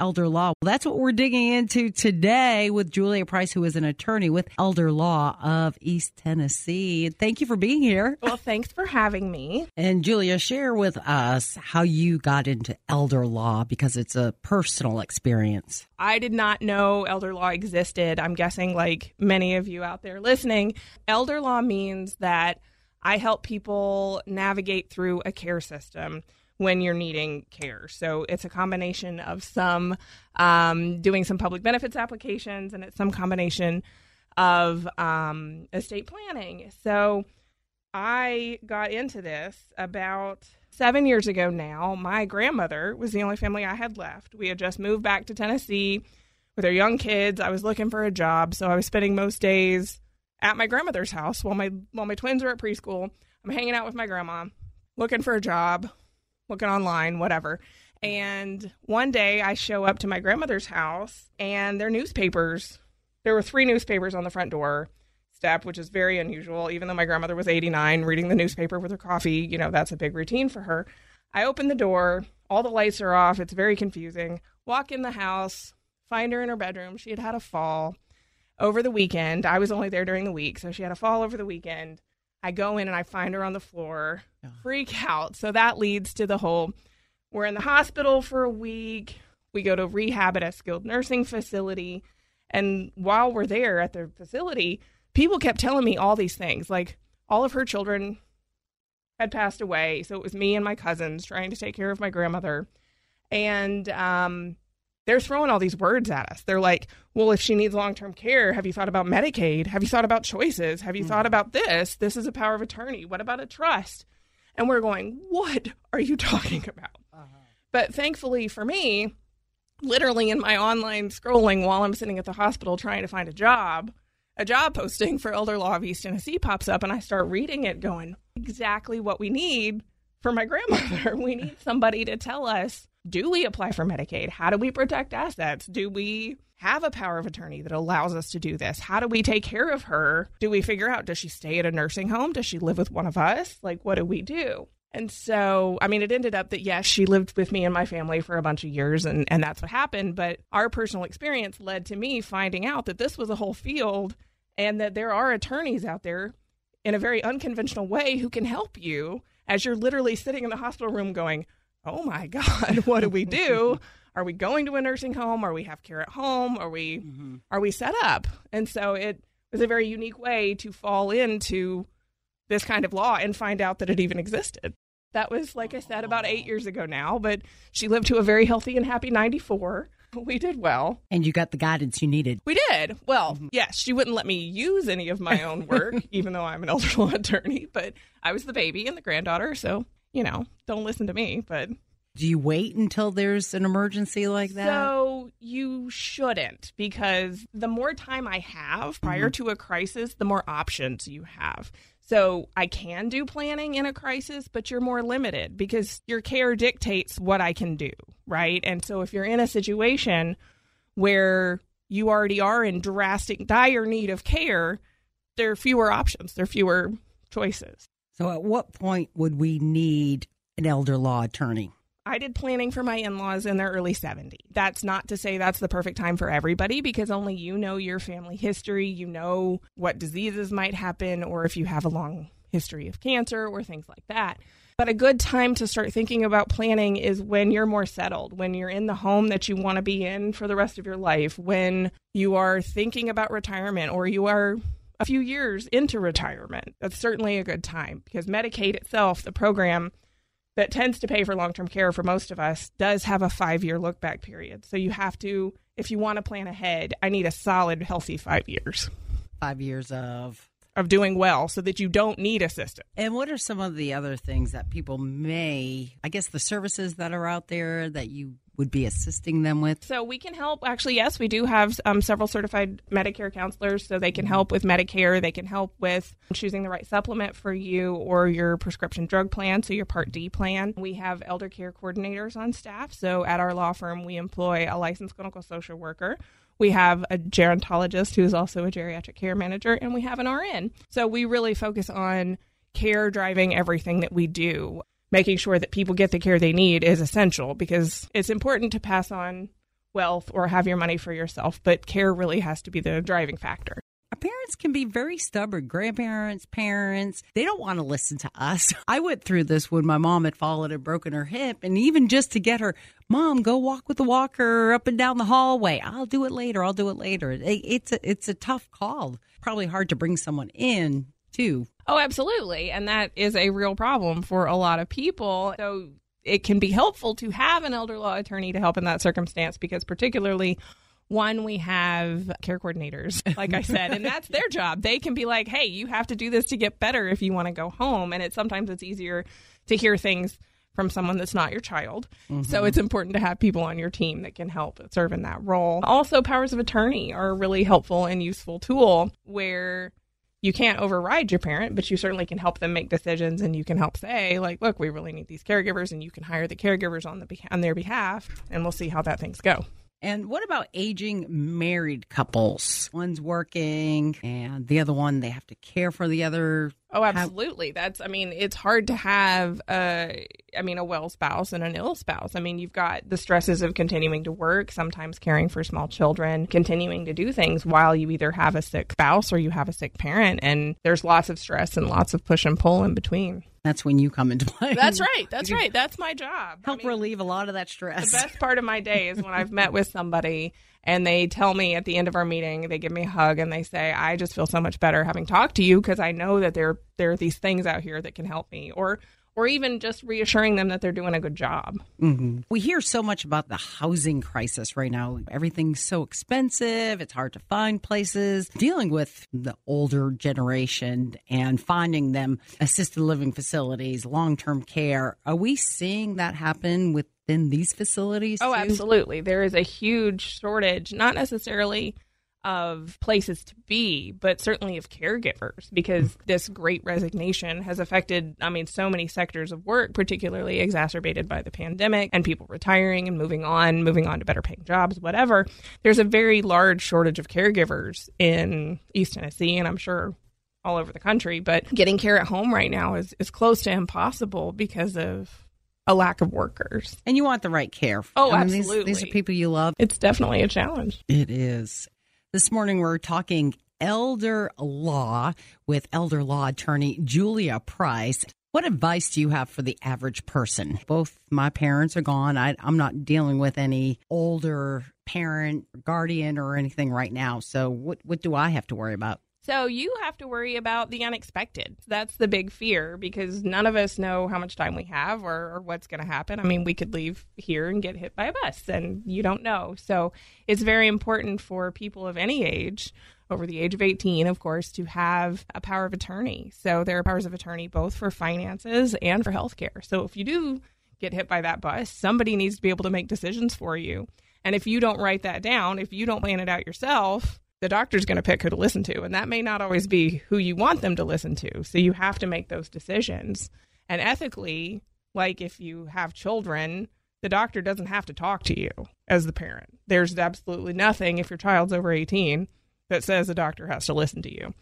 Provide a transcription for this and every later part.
elder law. That's what we're digging into today with Julia Price, who is an attorney with Elder Law of East Tennessee. Thank you for being here. Well, thanks for having me. And Julia, share with us how you got into elder law because it's a personal experience. I did not know elder law existed. I'm guessing, like many of you out there listening, elder law means that I help people navigate through a care system when you're needing care. So it's a combination of some um, doing some public benefits applications, and it's some combination of um, estate planning. So I got into this about seven years ago now. My grandmother was the only family I had left. We had just moved back to Tennessee with our young kids. I was looking for a job, so I was spending most days at my grandmother's house while my while my twins were at preschool. I'm hanging out with my grandma, looking for a job, looking online, whatever. And one day I show up to my grandmother's house and their newspapers, there were three newspapers on the front door step, which is very unusual. Even though my grandmother was 89, reading the newspaper with her coffee, you know, that's a big routine for her. I open the door, all the lights are off, it's very confusing. Walk in the house, find her in her bedroom. She had had a fall over the weekend. I was only there during the week, so she had a fall over the weekend. I go in and I find her on the floor, freak out. So that leads to the whole we're in the hospital for a week. We go to rehab at a skilled nursing facility. And while we're there at the facility, people kept telling me all these things. Like all of her children had passed away. So it was me and my cousins trying to take care of my grandmother. And um, they're throwing all these words at us. They're like, well, if she needs long term care, have you thought about Medicaid? Have you thought about choices? Have you mm-hmm. thought about this? This is a power of attorney. What about a trust? And we're going, what are you talking about? Uh-huh. But thankfully for me, literally in my online scrolling while I'm sitting at the hospital trying to find a job, a job posting for Elder Law of East Tennessee pops up, and I start reading it, going, exactly what we need for my grandmother. we need somebody to tell us do we apply for Medicaid? How do we protect assets? Do we have a power of attorney that allows us to do this? How do we take care of her? Do we figure out does she stay at a nursing home? Does she live with one of us? Like, what do we do? And so, I mean, it ended up that yes, she lived with me and my family for a bunch of years, and, and that's what happened. But our personal experience led to me finding out that this was a whole field and that there are attorneys out there in a very unconventional way who can help you as you're literally sitting in the hospital room going, oh my God, what do we do? Are we going to a nursing home? Are we have care at home? Are we mm-hmm. are we set up? And so it was a very unique way to fall into this kind of law and find out that it even existed. That was, like I said, about eight years ago now, but she lived to a very healthy and happy 94. We did well. And you got the guidance you needed. We did. Well, mm-hmm. yes, she wouldn't let me use any of my own work, even though I'm an elder law attorney, but I was the baby and the granddaughter, so you know, don't listen to me, but do you wait until there's an emergency like that? So you shouldn't because the more time I have prior mm-hmm. to a crisis, the more options you have. So I can do planning in a crisis, but you're more limited because your care dictates what I can do, right? And so if you're in a situation where you already are in drastic, dire need of care, there are fewer options, there are fewer choices. So, at what point would we need an elder law attorney? I did planning for my in laws in their early 70s. That's not to say that's the perfect time for everybody because only you know your family history. You know what diseases might happen or if you have a long history of cancer or things like that. But a good time to start thinking about planning is when you're more settled, when you're in the home that you want to be in for the rest of your life, when you are thinking about retirement or you are a few years into retirement. That's certainly a good time because Medicaid itself, the program that tends to pay for long term care for most of us, does have a five year look back period. So you have to, if you want to plan ahead, I need a solid, healthy five years. Five years of of doing well so that you don't need assistance. And what are some of the other things that people may, I guess, the services that are out there that you would be assisting them with? So we can help. Actually, yes, we do have um, several certified Medicare counselors, so they can help with Medicare. They can help with choosing the right supplement for you or your prescription drug plan, so your Part D plan. We have elder care coordinators on staff. So at our law firm, we employ a licensed clinical social worker. We have a gerontologist who is also a geriatric care manager, and we have an RN. So we really focus on care driving everything that we do making sure that people get the care they need is essential because it's important to pass on wealth or have your money for yourself, but care really has to be the driving factor. Parents can be very stubborn. Grandparents, parents, they don't want to listen to us. I went through this when my mom had fallen and broken her hip, and even just to get her, Mom, go walk with the walker up and down the hallway. I'll do it later. I'll do it later. It's a, it's a tough call. Probably hard to bring someone in too. Oh, absolutely. And that is a real problem for a lot of people. So it can be helpful to have an elder law attorney to help in that circumstance because, particularly, one, we have care coordinators, like I said, and that's their job. They can be like, hey, you have to do this to get better if you want to go home. And it's sometimes it's easier to hear things from someone that's not your child. Mm-hmm. So it's important to have people on your team that can help serve in that role. Also, powers of attorney are a really helpful and useful tool where you can't override your parent, but you certainly can help them make decisions and you can help say, like, look, we really need these caregivers and you can hire the caregivers on the on their behalf and we'll see how that things go. And what about aging married couples? One's working and the other one, they have to care for the other. Oh, absolutely. That's, I mean, it's hard to have a, I mean, a well spouse and an ill spouse. I mean, you've got the stresses of continuing to work, sometimes caring for small children, continuing to do things while you either have a sick spouse or you have a sick parent. And there's lots of stress and lots of push and pull in between. That's when you come into play. That's right. That's right. That's my job. Help I mean, relieve a lot of that stress. The best part of my day is when I've met with somebody and they tell me at the end of our meeting, they give me a hug and they say, "I just feel so much better having talked to you because I know that there there are these things out here that can help me." Or or even just reassuring them that they're doing a good job. Mm-hmm. We hear so much about the housing crisis right now. Everything's so expensive, it's hard to find places. Dealing with the older generation and finding them assisted living facilities, long term care. Are we seeing that happen within these facilities? Oh, too? absolutely. There is a huge shortage, not necessarily of places to be, but certainly of caregivers, because hmm. this great resignation has affected, I mean, so many sectors of work, particularly exacerbated by the pandemic and people retiring and moving on, moving on to better paying jobs, whatever. There's a very large shortage of caregivers in East Tennessee, and I'm sure all over the country, but getting care at home right now is, is close to impossible because of a lack of workers. And you want the right care. Oh, I mean, absolutely. These, these, are people you love. It's definitely a challenge. It is. This morning we're talking elder law with elder law attorney Julia Price. What advice do you have for the average person? Both my parents are gone. I, am not dealing with any older parent, guardian, or anything right now. So, what, what do I have to worry about? So you have to worry about the unexpected. That's the big fear because none of us know how much time we have or, or what's going to happen. I mean, we could leave here and get hit by a bus, and you don't know. So it's very important for people of any age, over the age of 18, of course, to have a power of attorney. So there are powers of attorney both for finances and for healthcare. So if you do get hit by that bus, somebody needs to be able to make decisions for you. And if you don't write that down, if you don't plan it out yourself, the doctor's going to pick who to listen to. And that may not always be who you want them to listen to. So you have to make those decisions. And ethically, like if you have children, the doctor doesn't have to talk to you as the parent. There's absolutely nothing if your child's over 18 that says the doctor has to listen to you.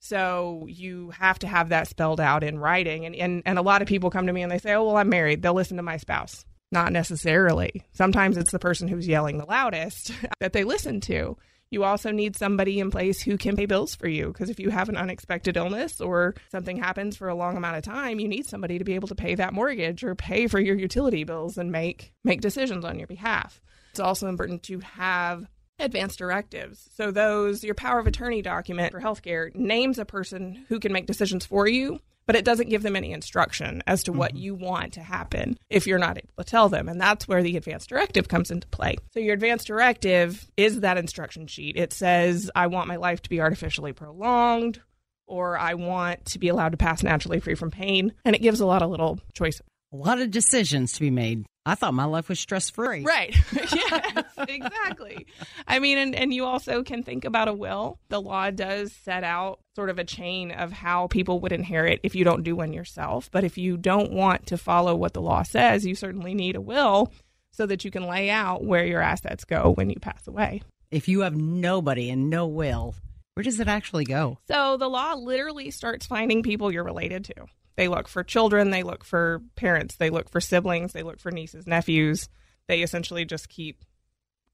So you have to have that spelled out in writing. And, and, and a lot of people come to me and they say, oh, well, I'm married. They'll listen to my spouse. Not necessarily. Sometimes it's the person who's yelling the loudest that they listen to. You also need somebody in place who can pay bills for you because if you have an unexpected illness or something happens for a long amount of time, you need somebody to be able to pay that mortgage or pay for your utility bills and make make decisions on your behalf. It's also important to have advanced directives. So those your power of attorney document for healthcare names a person who can make decisions for you but it doesn't give them any instruction as to what mm-hmm. you want to happen if you're not able to tell them. And that's where the advanced directive comes into play. So, your advanced directive is that instruction sheet. It says, I want my life to be artificially prolonged, or I want to be allowed to pass naturally free from pain. And it gives a lot of little choices. A lot of decisions to be made. I thought my life was stress free. Right. yes, exactly. I mean, and, and you also can think about a will. The law does set out sort of a chain of how people would inherit if you don't do one yourself. But if you don't want to follow what the law says, you certainly need a will so that you can lay out where your assets go when you pass away. If you have nobody and no will, where does it actually go? So the law literally starts finding people you're related to. They look for children, they look for parents, they look for siblings, they look for nieces, nephews. They essentially just keep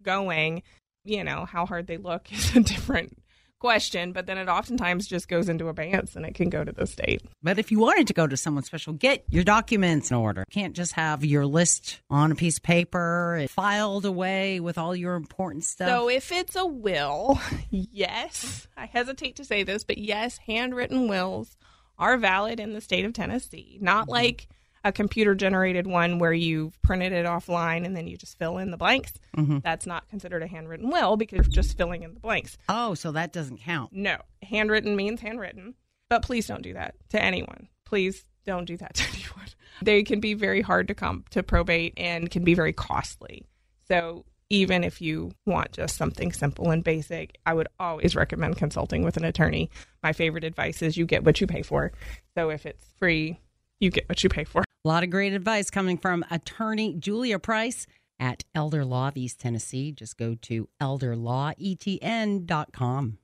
going. You know, how hard they look is a different question, but then it oftentimes just goes into abeyance and it can go to the state. But if you wanted to go to someone special, get your documents in order. Can't just have your list on a piece of paper filed away with all your important stuff. So if it's a will, yes, I hesitate to say this, but yes, handwritten wills are valid in the state of Tennessee. Not mm-hmm. like a computer generated one where you've printed it offline and then you just fill in the blanks. Mm-hmm. That's not considered a handwritten will because you're just filling in the blanks. Oh, so that doesn't count. No. Handwritten means handwritten. But please don't do that to anyone. Please don't do that to anyone. They can be very hard to come to probate and can be very costly. So even if you want just something simple and basic, I would always recommend consulting with an attorney. My favorite advice is you get what you pay for. So if it's free, you get what you pay for. A lot of great advice coming from attorney Julia Price at Elder Law of East Tennessee. Just go to elderlawetn.com.